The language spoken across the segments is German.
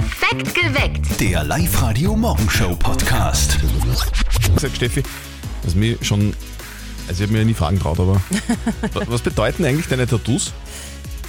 Perfekt geweckt. Der Live-Radio-Morgenshow-Podcast. gesagt, Steffi, dass mir schon, also ich habe mir ja nie fragen traut, aber wa- was bedeuten eigentlich deine Tattoos?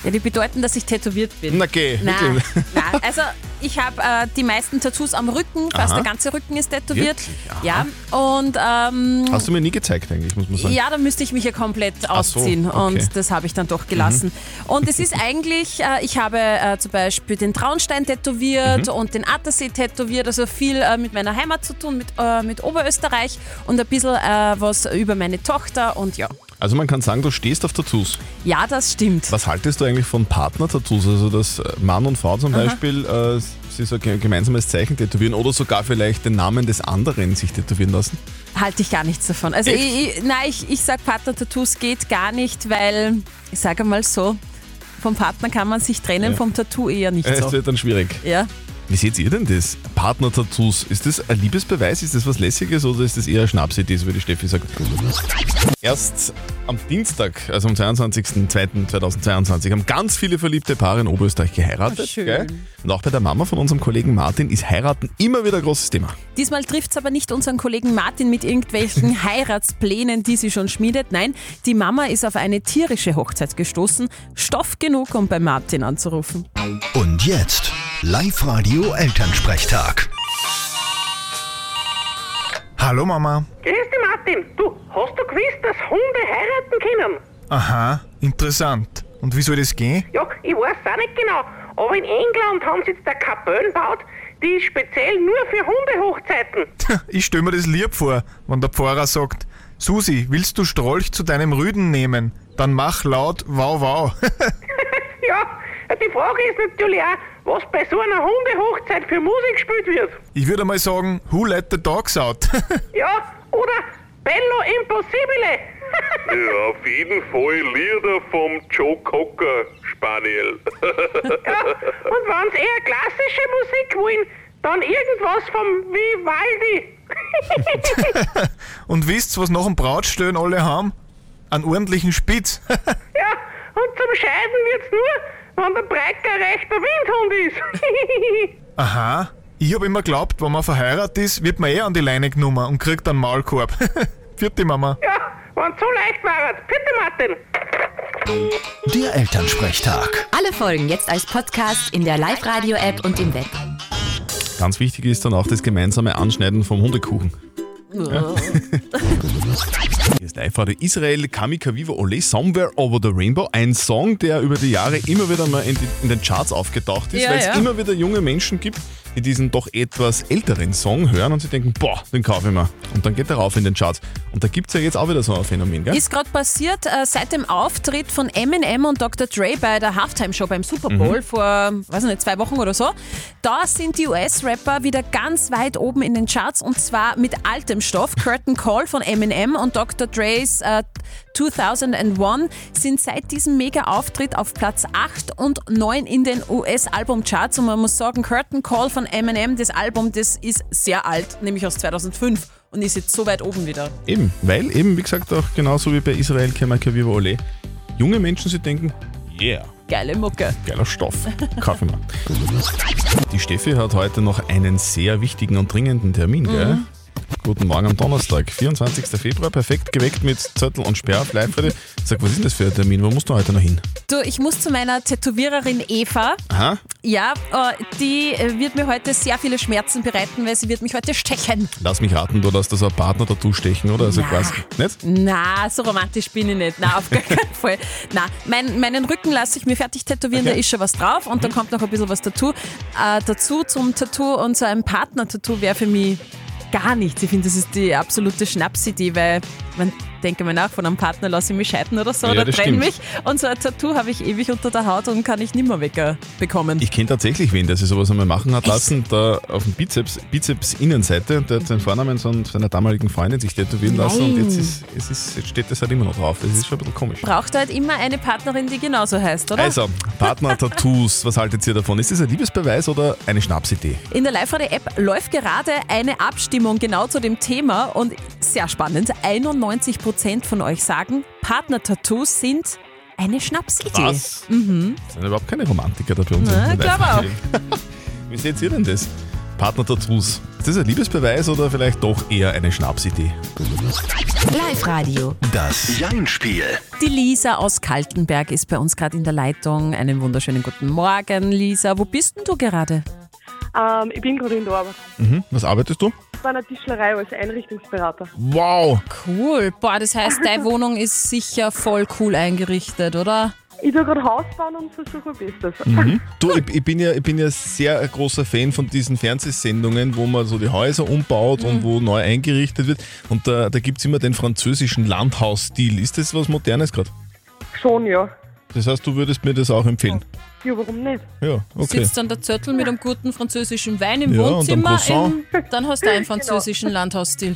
Ja, die bedeuten, dass ich tätowiert bin. Na geh, Nein, nein. Also ich habe äh, die meisten Tattoos am Rücken, fast Aha. der ganze Rücken ist tätowiert. Ja. Und ähm, Hast du mir nie gezeigt eigentlich, muss man sagen. ja, da müsste ich mich ja komplett so, ausziehen okay. Mhm. und das habe ich dann doch gelassen. Und es ist eigentlich, äh, ich habe äh, zum Beispiel den Traunstein tätowiert Mhm. und den Attersee tätowiert, also viel äh, mit meiner Heimat zu tun, mit, äh, mit Oberösterreich und ein bisschen äh, was über meine Tochter und ja. Also man kann sagen, du stehst auf Tattoos. Ja, das stimmt. Was haltest du eigentlich von Partner-Tattoos? Also dass äh, Mann und Frau zum Beispiel äh, sich so ein gemeinsames Zeichen tätowieren oder sogar vielleicht den Namen des anderen sich tätowieren lassen? halte ich gar nichts davon. Also Echt? ich, ich, nein, ich, ich sage Partner-Tattoos geht gar nicht, weil, ich sage mal so, vom Partner kann man sich trennen, Ja. vom Tattoo eher nicht Es so. wird dann schwierig. Ja. Wie seht ihr denn das? Partner-Tattoos, ist das ein Liebesbeweis? Ist das was Lässiges oder ist das eher eine Schnapsidee, so wie die Steffi sagt? Erst am Dienstag, also am 22.02.2022, haben ganz viele verliebte Paare in Oberösterreich geheiratet. Ach, schön. Gell? Und auch bei der Mama von unserem Kollegen Martin ist Heiraten immer wieder ein großes Thema. Diesmal trifft es aber nicht unseren Kollegen Martin mit irgendwelchen Heiratsplänen, die sie schon schmiedet. Nein, die Mama ist auf eine tierische Hochzeit gestoßen. Stoff genug, um bei Martin anzurufen. Und jetzt Live-Radio Elternsprechtag. Hallo Mama. Grüß dich, Martin. Du, hast du gewusst, dass Hunde heiraten können? Aha, interessant. Und wie soll das gehen? Ja, ich weiß auch nicht genau. Aber in England haben sie jetzt eine Kapelle gebaut, die ist speziell nur für Hundehochzeiten. Ich stell mir das lieb vor, wenn der Pfarrer sagt, Susi, willst du Strolch zu deinem Rüden nehmen? Dann mach laut wow wow. ja, die Frage ist natürlich auch, was bei so einer Hundehochzeit für Musik gespielt wird. ich würde mal sagen, who let the dogs out? Ja, oder Bello Impossibile. Ja, auf jeden Fall Lieder vom Joe Cocker Spaniel. ja, und wenn sie eher klassische Musik wollen, dann irgendwas vom Vivaldi. Und wisst was nach dem Brautstellen alle haben? Einen ordentlichen Spitz. Ja, und zum Scheiden wird's nur, wenn der Brecker rechter Windhund ist. Aha. Ich hab immer geglaubt, wenn man verheiratet ist, wird man eh an die Leine genommen und kriegt einen Maulkorb. Vierte Mama. ja, wenn's so leicht war. Bitte, Martin. Der Elternsprechtag. Alle Folgen jetzt als Podcast in der Live-Radio-App und im Web. Ganz wichtig ist dann auch das gemeinsame Anschneiden vom Hundekuchen. Hier ist live Israel Kamika Viva Ole Somewhere Over the Rainbow. Ein Song, der über die Jahre immer wieder mal in, die, in den Charts aufgetaucht ist, Ja, weil es ja. immer wieder junge Menschen gibt, die diesen doch etwas älteren Song hören und sie denken, boah, den kaufe ich mir. Und dann geht er rauf in den Charts. Und da gibt es ja jetzt auch wieder so ein Phänomen, gell? Ist gerade passiert äh, seit dem Auftritt von Eminem und Dr. Dre bei der Halftime-Show beim Super Bowl vor, weiß nicht, zwei Wochen oder so. Da sind die US-Rapper wieder ganz weit oben in den Charts und zwar mit altem Stoff. Curtain Call von Eminem und Dr. Dre's äh, 2001 sind seit diesem Mega-Auftritt auf Platz 8 und 9 in den US-Album-Charts und man muss sagen, Curtain Call von Eminem, das Album, das ist sehr alt, nämlich aus 2005 und ist jetzt so weit oben wieder. Eben, weil eben, wie gesagt, auch genauso wie bei Israel Kamika Viva Ole, junge Menschen sich denken, yeah. Geile Mucke. Geiler Stoff. Ich mir. Die Steffi hat heute noch einen sehr wichtigen und dringenden Termin, gell? Guten Morgen am Donnerstag, 24. Februar, perfekt geweckt mit Zettel und Sperr auf live. Sag, was ist denn das für ein Termin? Wo musst du heute noch hin? Du, ich muss zu meiner Tätowiererin Eva. Aha, Ja, äh, die äh, wird mir heute sehr viele Schmerzen bereiten, weil sie wird mich heute stechen. lass mich raten, du lässt da so ein Partner-Tattoo stechen, oder? Also quasi, nicht? Na, so romantisch bin ich nicht. Na, auf gar keinen Fall. Na, mein, meinen Rücken lasse ich mir fertig tätowieren, Okay. da ist schon was drauf und dann kommt noch ein bisschen was dazu. Äh, dazu zum Tattoo und so ein Partner-Tattoo wäre für mich gar nichts. Ich finde, das ist die absolute Schnapsidee, weil man denke mal nach, von einem Partner lasse ich mich scheiden oder so Ja, oder trenne mich. Und so ein Tattoo habe ich ewig unter der Haut und kann ich nimmer wegbekommen. Ich kenne tatsächlich wen, der sich sowas einmal machen hat lassen, da auf dem Bizeps, Bizeps-Innenseite, der hat seinen Vornamen seiner damaligen Freundin sich tätowieren lassen und jetzt, ist, es ist, jetzt steht das halt immer noch drauf. Das ist schon ein bisschen komisch. Braucht halt immer eine Partnerin, die genauso heißt, oder? Also, Partner-Tattoos, was haltet ihr davon? Ist das ein Liebesbeweis oder eine Schnapsidee? In der Live-Radio-App läuft gerade eine Abstimmung genau zu dem Thema und sehr spannend. 91% von euch sagen, Partner-Tattoos sind eine Schnapsidee. Was? Mhm. Sind überhaupt keine Romantiker da bei uns. Na, in der glaub auch. Wie seht ihr denn das? Partner-Tattoos. Ist das ein Liebesbeweis oder vielleicht doch eher eine Schnapsidee? Live-Radio. Das Jein-Spiel. Die Lisa aus Kaltenberg ist bei uns gerade in der Leitung. Einen wunderschönen guten Morgen, Lisa. Wo bist denn du gerade? Ähm, ich bin gerade in der Arbeit. Mhm. Was arbeitest du? Bei einer Tischlerei als Einrichtungsberater. Wow! Cool. Boah, das heißt, deine Wohnung ist sicher voll cool eingerichtet, oder? Ich tue gerade Haus bauen und versuche mein Bestes. Mhm. Du, ich, ich, bin ja, ich bin ja sehr großer Fan von diesen Fernsehsendungen, wo man so die Häuser umbaut und wo neu eingerichtet wird. Und da, da gibt es immer den französischen Landhausstil. Ist das was Modernes gerade? Schon, ja. Das heißt, du würdest mir das auch empfehlen? Ja, warum nicht? Ja, okay. Sitzt dann der Zöttl mit einem guten französischen Wein im Ja, und Wohnzimmer. Croissant. Im, dann hast du einen französischen Landhausstil.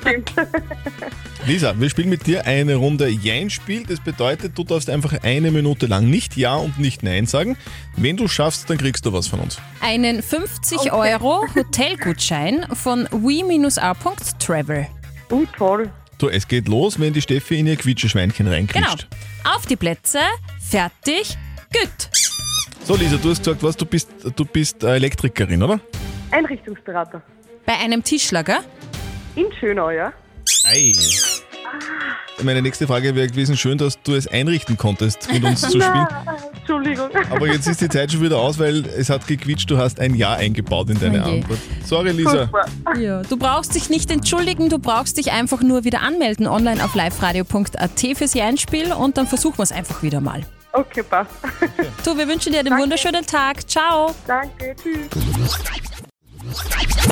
Stimmt. Lisa, wir spielen mit dir eine Runde Jein-Spiel. Das bedeutet, du darfst einfach eine Minute lang nicht Ja und nicht Nein sagen. Wenn du schaffst, dann kriegst du was von uns. Einen 50 Euro Hotelgutschein von we-a.travel. Oh, toll. Du, es geht los, wenn die Steffi in ihr Quietscheschweinchen Genau. reinquitscht. Auf die Plätze, fertig, gut. So, Lisa, du hast gesagt, was, du bist, du bist äh, Elektrikerin, oder? Einrichtungsberater. Bei einem Tischler, gell? In Schönau, ja? Ei. Meine nächste Frage wäre gewesen, schön, dass du es einrichten konntest, mit uns zu spielen. Entschuldigung. Aber jetzt ist die Zeit schon wieder aus, weil es hat gequietscht, du hast ein Ja eingebaut in deine Oh je. Antwort. Sorry, Lisa. Super. Ja. Du brauchst dich nicht entschuldigen, du brauchst dich einfach nur wieder anmelden online auf liveradio.at fürs Einspiel und dann versuchen wir es einfach wieder mal. Okay, passt. Du, wir wünschen dir einen wunderschönen Tag. Ciao. Danke, tschüss.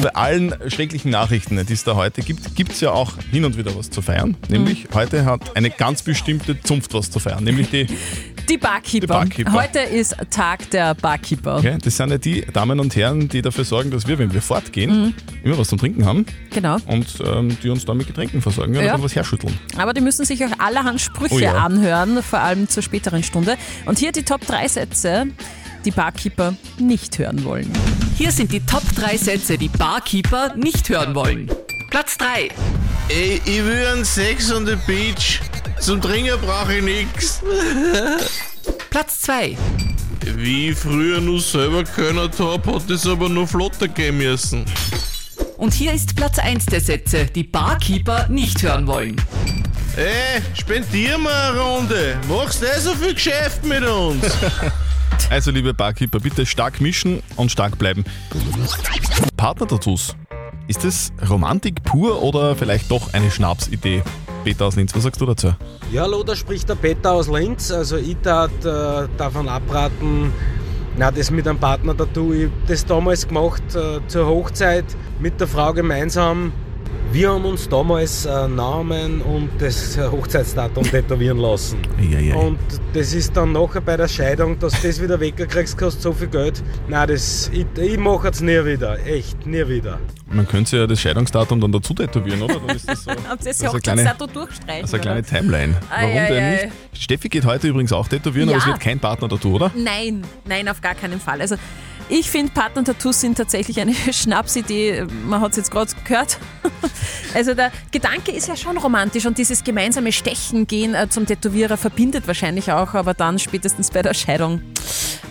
Bei allen schrecklichen Nachrichten, die es da heute gibt, gibt es ja auch hin und wieder was zu feiern. Nämlich heute hat eine ganz bestimmte Zunft was zu feiern, nämlich die Die Barkeeper. Die Barkeeper. Heute ist Tag der Barkeeper. Okay, das sind ja die Damen und Herren, die dafür sorgen, dass wir, wenn wir fortgehen, immer was zum Trinken haben Genau. und ähm, die uns dann mit Getränken versorgen ja, Ja. und was herschütteln. Aber die müssen sich auch allerhand Sprüche Oh ja. anhören, vor allem zur späteren Stunde. Und hier die Top 3 Sätze, die Barkeeper nicht hören wollen. Hier sind die Top 3 Sätze, die Barkeeper nicht hören wollen. Platz 3. Ey, ich will einen Sex on the Beach. Zum Trinken brauche ich nix. Platz 2. Wie ich früher nur selber können hab, hat es aber nur flotter gehen müssen. Und hier ist Platz 1 der Sätze, die Barkeeper nicht hören wollen. Ey, spendier mal eine Runde. Machst du so viel Geschäft mit uns? Also, liebe Barkeeper, bitte stark mischen und stark bleiben. Partner-Tattoos. Ist das Romantik pur oder vielleicht doch eine Schnapsidee? Peter aus Linz, was sagst du dazu? Ja, hallo, da spricht der Peter aus Linz. Also ich tat, äh, davon abraten, na, das mit einem Partner tattoo. Ich hab das damals gemacht äh, zur Hochzeit mit der Frau gemeinsam. Wir haben uns damals äh, Namen und das Hochzeitsdatum tätowieren lassen. Eieiei. Und das ist dann nachher bei der Scheidung, dass du das wieder wegkriegst, kostet so viel Geld. Nein, das, ich, ich mache es nie wieder. Echt, nie wieder. Man könnte ja das Scheidungsdatum dann dazu tätowieren, oder? Dann ist das so, Habt ihr das Also eine kleine- Hochzeitsdatum durchstreichen? also eine kleine oder? Timeline. Ei, Warum ei, denn nicht? Steffi geht heute übrigens auch tätowieren, aber Ja. es wird kein Partner-Tattoo, oder? Nein, nein, auf gar keinen Fall. Also ich finde, Partner-Tattoos sind tatsächlich eine Schnapsidee. Man hat es jetzt gerade gehört. Also der Gedanke ist ja schon romantisch und dieses gemeinsame Stechen gehen äh, zum Tätowierer verbindet wahrscheinlich auch, aber dann spätestens bei der Scheidung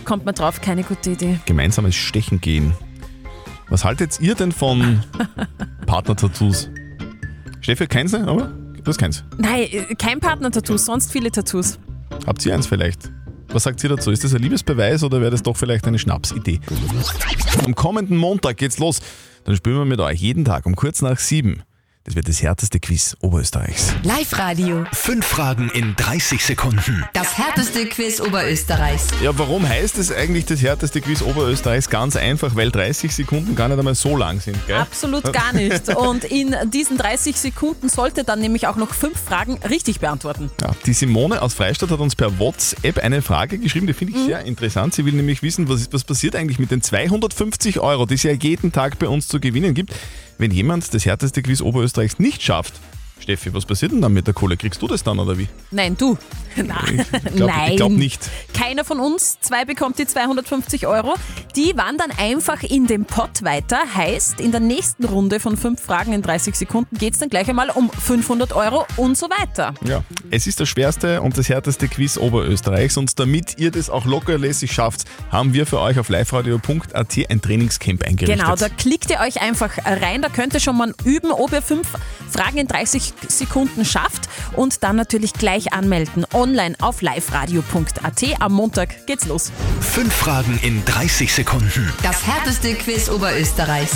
kommt man drauf, keine gute Idee. Gemeinsames Stechen gehen. Was haltet ihr denn von Partner-Tattoos? Steffi, keins, ne? aber du hast keins. Nein, äh, kein Partner-Tattoo, sonst viele Tattoos. Habt ihr eins vielleicht? Was sagt ihr dazu? Ist das ein Liebesbeweis oder wäre das doch vielleicht eine Schnapsidee? Am kommenden Montag geht's los. Dann spielen wir mit euch jeden Tag um kurz nach sieben. Das wird das härteste Quiz Oberösterreichs. Live-Radio. Fünf Fragen in 30 Sekunden. Das härteste Quiz Oberösterreichs. Ja, warum heißt es eigentlich das härteste Quiz Oberösterreichs? Ganz einfach, weil 30 Sekunden gar nicht einmal so lang sind, gell? Absolut gar nicht. Und in diesen 30 Sekunden sollte dann nämlich auch noch fünf Fragen richtig beantworten. Ja, die Simone aus Freistadt hat uns per WhatsApp eine Frage geschrieben, die finde ich sehr interessant. Sie will nämlich wissen, was, ist, was passiert eigentlich mit den 250 Euro, die es ja jeden Tag bei uns zu gewinnen gibt, wenn jemand das härteste Quiz Oberösterreichs nicht schafft. Steffi, was passiert denn dann mit der Kohle? Kriegst du das dann oder wie? Nein, du. Nein. Ich glaub- Nein. ich glaub nicht. Keiner von uns zwei bekommt die 250 Euro. Die wandern einfach in den Pott weiter. Heißt, in der nächsten Runde von fünf Fragen in 30 Sekunden geht es dann gleich einmal um 500 Euro und so weiter. Ja. Es ist das schwerste und das härteste Quiz Oberösterreichs und damit ihr das auch lockerlässig schafft, haben wir für euch auf liveradio.at ein Trainingscamp eingerichtet. Genau, da klickt ihr euch einfach rein. Da könnt ihr schon mal üben, ob ihr fünf Fragen in 30 Sekunden schafft und dann natürlich gleich anmelden. Online auf liveradio.at. Am Montag geht's los. Fünf Fragen in 30 Sekunden. Das härteste Quiz Oberösterreichs.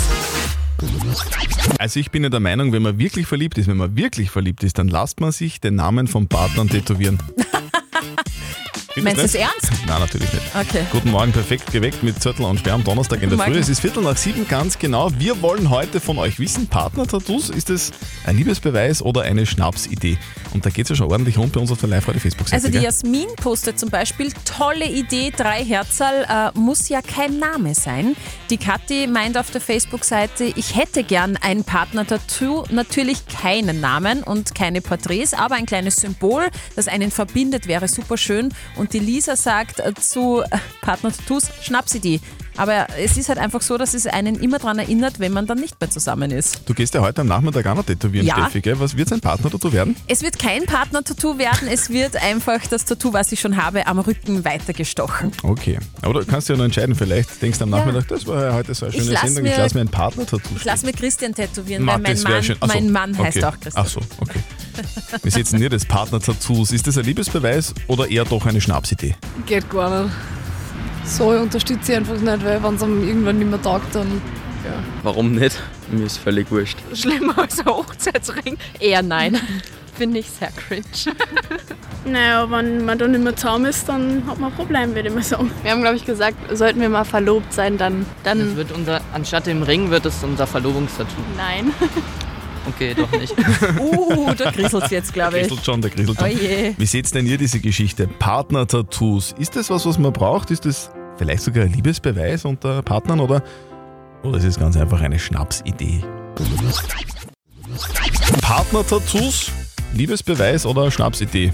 Also ich bin ja der Meinung, wenn man wirklich verliebt ist, wenn man wirklich verliebt ist, dann lasst man sich den Namen vom Partner tätowieren. Findest Meinst du es ernst? Nein, natürlich nicht. Okay. Guten Morgen, perfekt geweckt mit Zettel und Sperr am Donnerstag in der Morgen. Früh. Es ist Viertel nach sieben, ganz genau. Wir wollen heute von euch wissen, Partner-Tattoos, ist es ein Liebesbeweis oder eine Schnapsidee? Und da geht es ja schon ordentlich rund bei uns auf der Live-Radio-Facebook-Seite. Also die gell? Jasmin postet zum Beispiel, tolle Idee, drei Herzal, äh, muss ja kein Name sein. Die Kathi meint auf der Facebook-Seite, ich hätte gern ein Partner-Tattoo, natürlich keinen Namen und keine Porträts, aber ein kleines Symbol, das einen verbindet, wäre super schön. Und die Lisa sagt äh, zu äh, Partner-Tattoos, Schnapsidee. Aber es ist halt einfach so, dass es einen immer daran erinnert, wenn man dann nicht mehr zusammen ist. Du gehst ja heute am Nachmittag auch noch tätowieren, Ja. Steffi, gell? Was wird sein Partner-Tattoo werden? Es wird kein Partner-Tattoo werden, es wird einfach das Tattoo, was ich schon habe, am Rücken weitergestochen. Okay. Aber du kannst ja noch entscheiden, vielleicht denkst du am Nachmittag, das war ja heute so eine Ich schöne lass Sendung, ich mir- lasse mir ein Partner-Tattoo Ich lasse mir Christian tätowieren, Ma, weil mein Mann, so, mein Mann heißt okay. auch Christian. Ach so, okay. Wir setzen hier das Partner-Tattoos. Ist das ein Liebesbeweis oder eher doch eine Schnapsidee? Geht gar nicht. So unterstütze ich einfach nicht, weil wenn es einem irgendwann nicht mehr taugt, dann ja. Warum nicht? Mir ist völlig wurscht. Schlimmer als ein Hochzeitsring? Eher nein. Finde ich sehr cringe. Naja, wenn man dann nicht mehr zusammen ist, dann hat man ein Problem, würde ich mal sagen. Wir haben, glaube ich, gesagt, sollten wir mal verlobt sein, dann. Das dann wird unser, anstatt dem Ring wird es unser Verlobungstattoo. nein. Okay, doch nicht. Uh, da kriselt's jetzt, glaube ich. Kriselt schon, der kriselt schon. Oh je. Wie seht denn ihr diese Geschichte? Partner-Tattoos. Ist das was, was man braucht? Ist das vielleicht sogar ein Liebesbeweis unter Partnern oder, oder ist es ganz einfach eine Schnapsidee? Partner-Tattoos, Liebesbeweis oder Schnapsidee?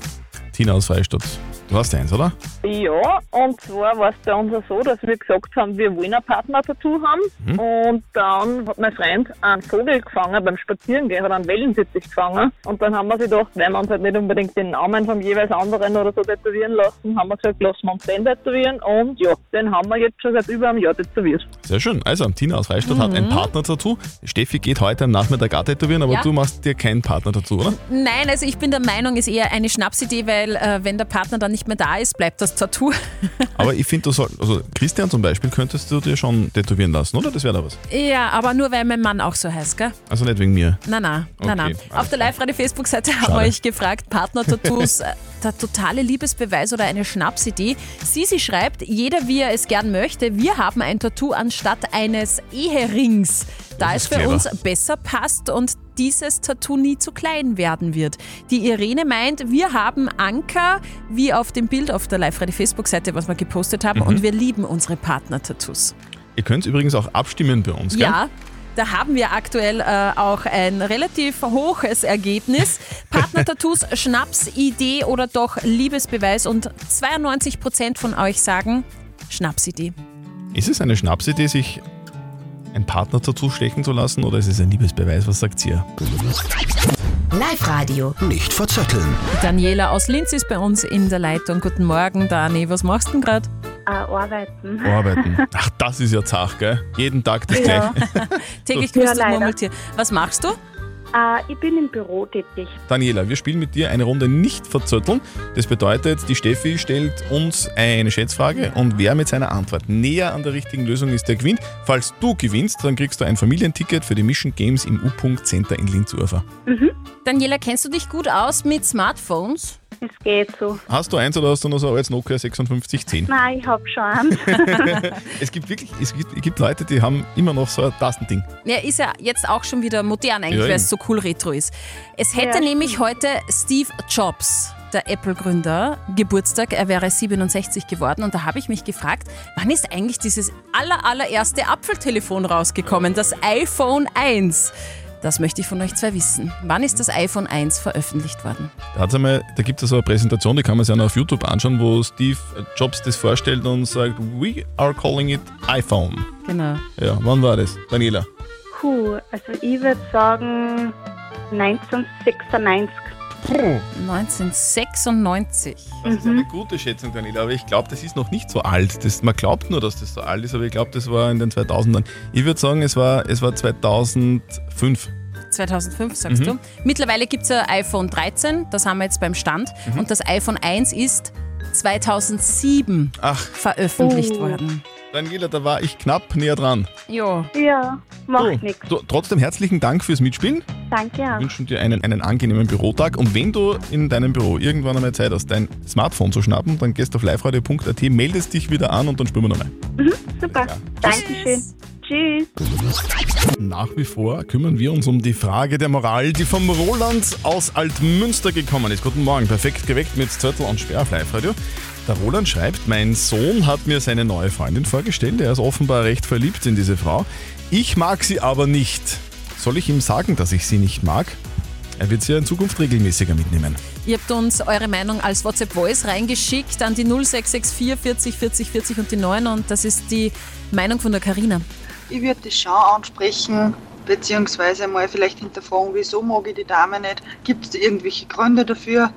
Tina aus Freistadt. Du hast eins, oder? Ja, und zwar war es bei uns auch so, dass wir gesagt haben, wir wollen ein Partner-Tattoo haben. Mhm. Und dann hat mein Freund einen Vogel gefangen beim Spazierengehen, hat einen Wellensittich gefangen. Und dann haben wir sich gedacht, weil wir uns halt nicht unbedingt den Namen vom jeweils anderen oder so tätowieren lassen, haben wir gesagt, lassen wir uns den tätowieren. Und ja, den haben wir jetzt schon seit über einem Jahr tätowiert. Sehr schön. Also, Tina aus Freistadt hat Mhm. ein Partner-Tattoo. Steffi geht heute am Nachmittag auch tätowieren, aber Ja. du machst dir kein Partner-Tattoo, oder? Nein, also ich bin der Meinung, ist eher eine Schnapsidee, weil äh, wenn der Partner dann nicht mehr da ist, bleibt das Tattoo. Aber ich finde, also Christian zum Beispiel könntest du dir schon tätowieren lassen, oder? Das wäre da was. ja, aber nur weil mein Mann auch so heißt, gell? Also nicht wegen mir. Nein, nein, Okay, nein, nein. Auf der Live-Radio-Facebook-Seite haben wir euch gefragt, Partner-Tattoos, äh, der totale Liebesbeweis oder eine Schnapsidee. Sisi schreibt, jeder wie er es gern möchte, wir haben ein Tattoo anstatt eines Eherings, da Das es für clever. uns besser passt und dieses Tattoo nie zu klein werden wird. Die Irene meint, wir haben Anker, wie auf dem Bild auf der Live-Radio-Facebook-Seite, was wir gepostet haben, Mhm. und wir lieben unsere Partner-Tattoos. Ihr könnt übrigens auch abstimmen bei uns, gell? Ja, da haben wir aktuell äh, auch ein relativ hohes Ergebnis. Partner-Tattoos, Schnapsidee oder doch Liebesbeweis und 92% von euch sagen Schnapsidee. Ist es eine Schnapsidee, sich ein Partner-Tattoo stechen zu lassen oder ist es ein Liebesbeweis? Was sagt ihr? Live-Radio. Nicht verzetteln. Daniela aus Linz ist bei uns in der Leitung. Guten Morgen, Dani. Was machst du denn gerade? Äh, arbeiten. Arbeiten. Ach, das ist ja zach, gell? Jeden Tag das Ja. gleiche. Täglich Ja, grüßt das leider. Murmeltier. Was machst du? Äh, ich bin im Büro tätig. Daniela, wir spielen mit dir eine Runde nicht verzötteln. Das bedeutet, die Steffi stellt uns eine Schätzfrage und wer mit seiner Antwort näher an der richtigen Lösung ist, der gewinnt. Falls du gewinnst, dann kriegst du ein Familienticket für die Mission Games im U-Punkt Center in Linz-Urfer. Daniela, kennst du dich gut aus mit Smartphones? Es geht so. Hast du eins oder hast du noch so ein altes Nokia 5610? Nein, ich hab schon einen. es gibt wirklich, es gibt, es gibt Leute, die haben immer noch so ein Tastending. Ja, ist ja jetzt auch schon wieder modern eigentlich, Ja, weil es so cool retro ist. Es hätte Ja, nämlich heute Steve Jobs, der Apple-Gründer, Geburtstag. Er wäre 67 geworden und da habe ich mich gefragt, wann ist eigentlich dieses aller, allererste Apfeltelefon rausgekommen, das iPhone 1? Das möchte ich von euch zwei wissen. Wann ist das iPhone 1 veröffentlicht worden? Da, hat's einmal, da gibt es so eine Präsentation, die kann man sich auch noch auf YouTube anschauen, wo Steve Jobs das vorstellt und sagt, we are calling it iPhone. Genau. Ja, wann war das? Daniela? Puh, also ich würde sagen 1996. 1996. Das ist eine gute Schätzung, Daniela, aber ich glaube, das ist noch nicht so alt. Das, man glaubt nur, dass das so alt ist, aber ich glaube, das war in den 2000ern. Ich würde sagen, es war, es war 2005. 2005, sagst Mhm. du. Mittlerweile gibt es ein iPhone 13, das haben wir jetzt beim Stand. Mhm. Und das iPhone 1 ist 2007 Ach. veröffentlicht Oh. worden. Daniela, da war ich knapp näher dran. Ja. Ja, macht So, nichts. trotzdem herzlichen Dank fürs Mitspielen. Danke Wir auch. wünschen dir einen, einen angenehmen Bürotag. Und wenn du in deinem Büro irgendwann einmal Zeit hast, dein Smartphone zu schnappen, dann gehst du auf liveradio.at, meldest dich wieder an und dann spielen wir nochmal. Mhm, super. Dankeschön. Tschüss. Nach wie vor kümmern wir uns um die Frage der Moral, die vom Roland aus Altmünster gekommen ist. Guten Morgen, perfekt geweckt mit Zörtel und Sperr auf Live-Radio. Der Roland schreibt, mein Sohn hat mir seine neue Freundin vorgestellt. Er ist offenbar recht verliebt in diese Frau. Ich mag sie aber nicht. Soll ich ihm sagen, dass ich sie nicht mag? Er wird sie ja in Zukunft regelmäßiger mitnehmen. Ihr habt uns eure Meinung als WhatsApp-Voice reingeschickt an die 0664 40 40 40 und die 9 und das ist die Meinung von der Karina. Ich würde das schon ansprechen, beziehungsweise mal vielleicht hinterfragen, wieso mag ich die Dame nicht? Gibt es irgendwelche Gründe dafür?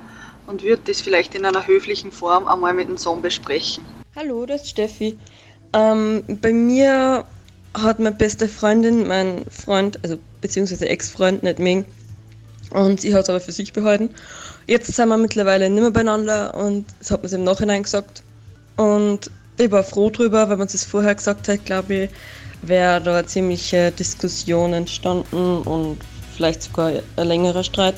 Und würde das vielleicht in einer höflichen Form einmal mit dem Sohn besprechen. Hallo, das ist Steffi. Ähm, bei mir hat meine beste Freundin, mein Freund, also beziehungsweise Ex-Freund, nicht mögen. Und sie hat es aber für sich behalten. Jetzt sind wir mittlerweile nicht mehr beieinander und das hat man sie im Nachhinein gesagt. Und ich war froh drüber, weil man es vorher gesagt hat, glaube ich, wäre da eine ziemliche Diskussion entstanden und vielleicht sogar ein längerer Streit.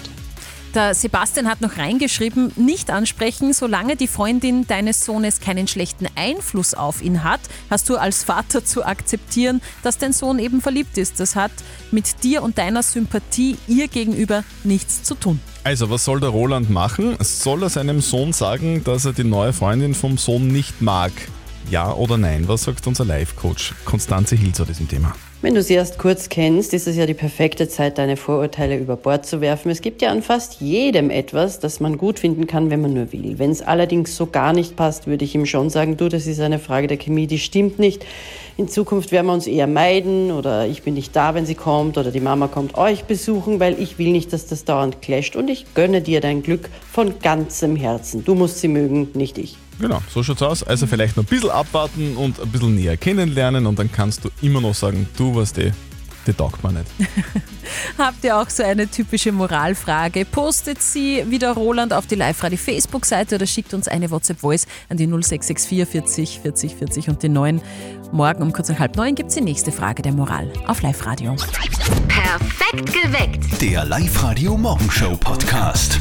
Der Sebastian hat noch reingeschrieben, nicht ansprechen, solange die Freundin deines Sohnes keinen schlechten Einfluss auf ihn hat, hast du als Vater zu akzeptieren, dass dein Sohn eben verliebt ist. Das hat mit dir und deiner Sympathie ihr gegenüber nichts zu tun. Also, was soll der Roland machen? Soll er seinem Sohn sagen, dass er die neue Freundin vom Sohn nicht mag? Ja oder nein? Was sagt unser Live-Coach Konstanze Hill zu diesem Thema? Wenn du sie erst kurz kennst, ist es ja die perfekte Zeit, deine Vorurteile über Bord zu werfen. Es gibt ja an fast jedem etwas, das man gut finden kann, wenn man nur will. Wenn es allerdings so gar nicht passt, würde ich ihm schon sagen, du, das ist eine Frage der Chemie, die stimmt nicht. In Zukunft werden wir uns eher meiden oder ich bin nicht da, wenn sie kommt oder die Mama kommt euch besuchen, weil ich will nicht, dass das dauernd clasht und ich gönne dir dein Glück von ganzem Herzen. Du musst sie mögen, nicht ich. Genau, so schaut's aus. Also vielleicht noch ein bisschen abwarten und ein bisschen näher kennenlernen und dann kannst du immer noch sagen, du was die, die taugt mir nicht. Habt ihr auch so eine typische Moralfrage? Postet sie wie der Roland auf die Live-Radio Facebook-Seite oder schickt uns eine WhatsApp-Voice an die 0664 40 40 40 und die 9. Morgen um kurz nach halb neun gibt es die nächste Frage der Moral auf Live-Radio. Perfekt geweckt. Der Live-Radio Morgenshow Podcast.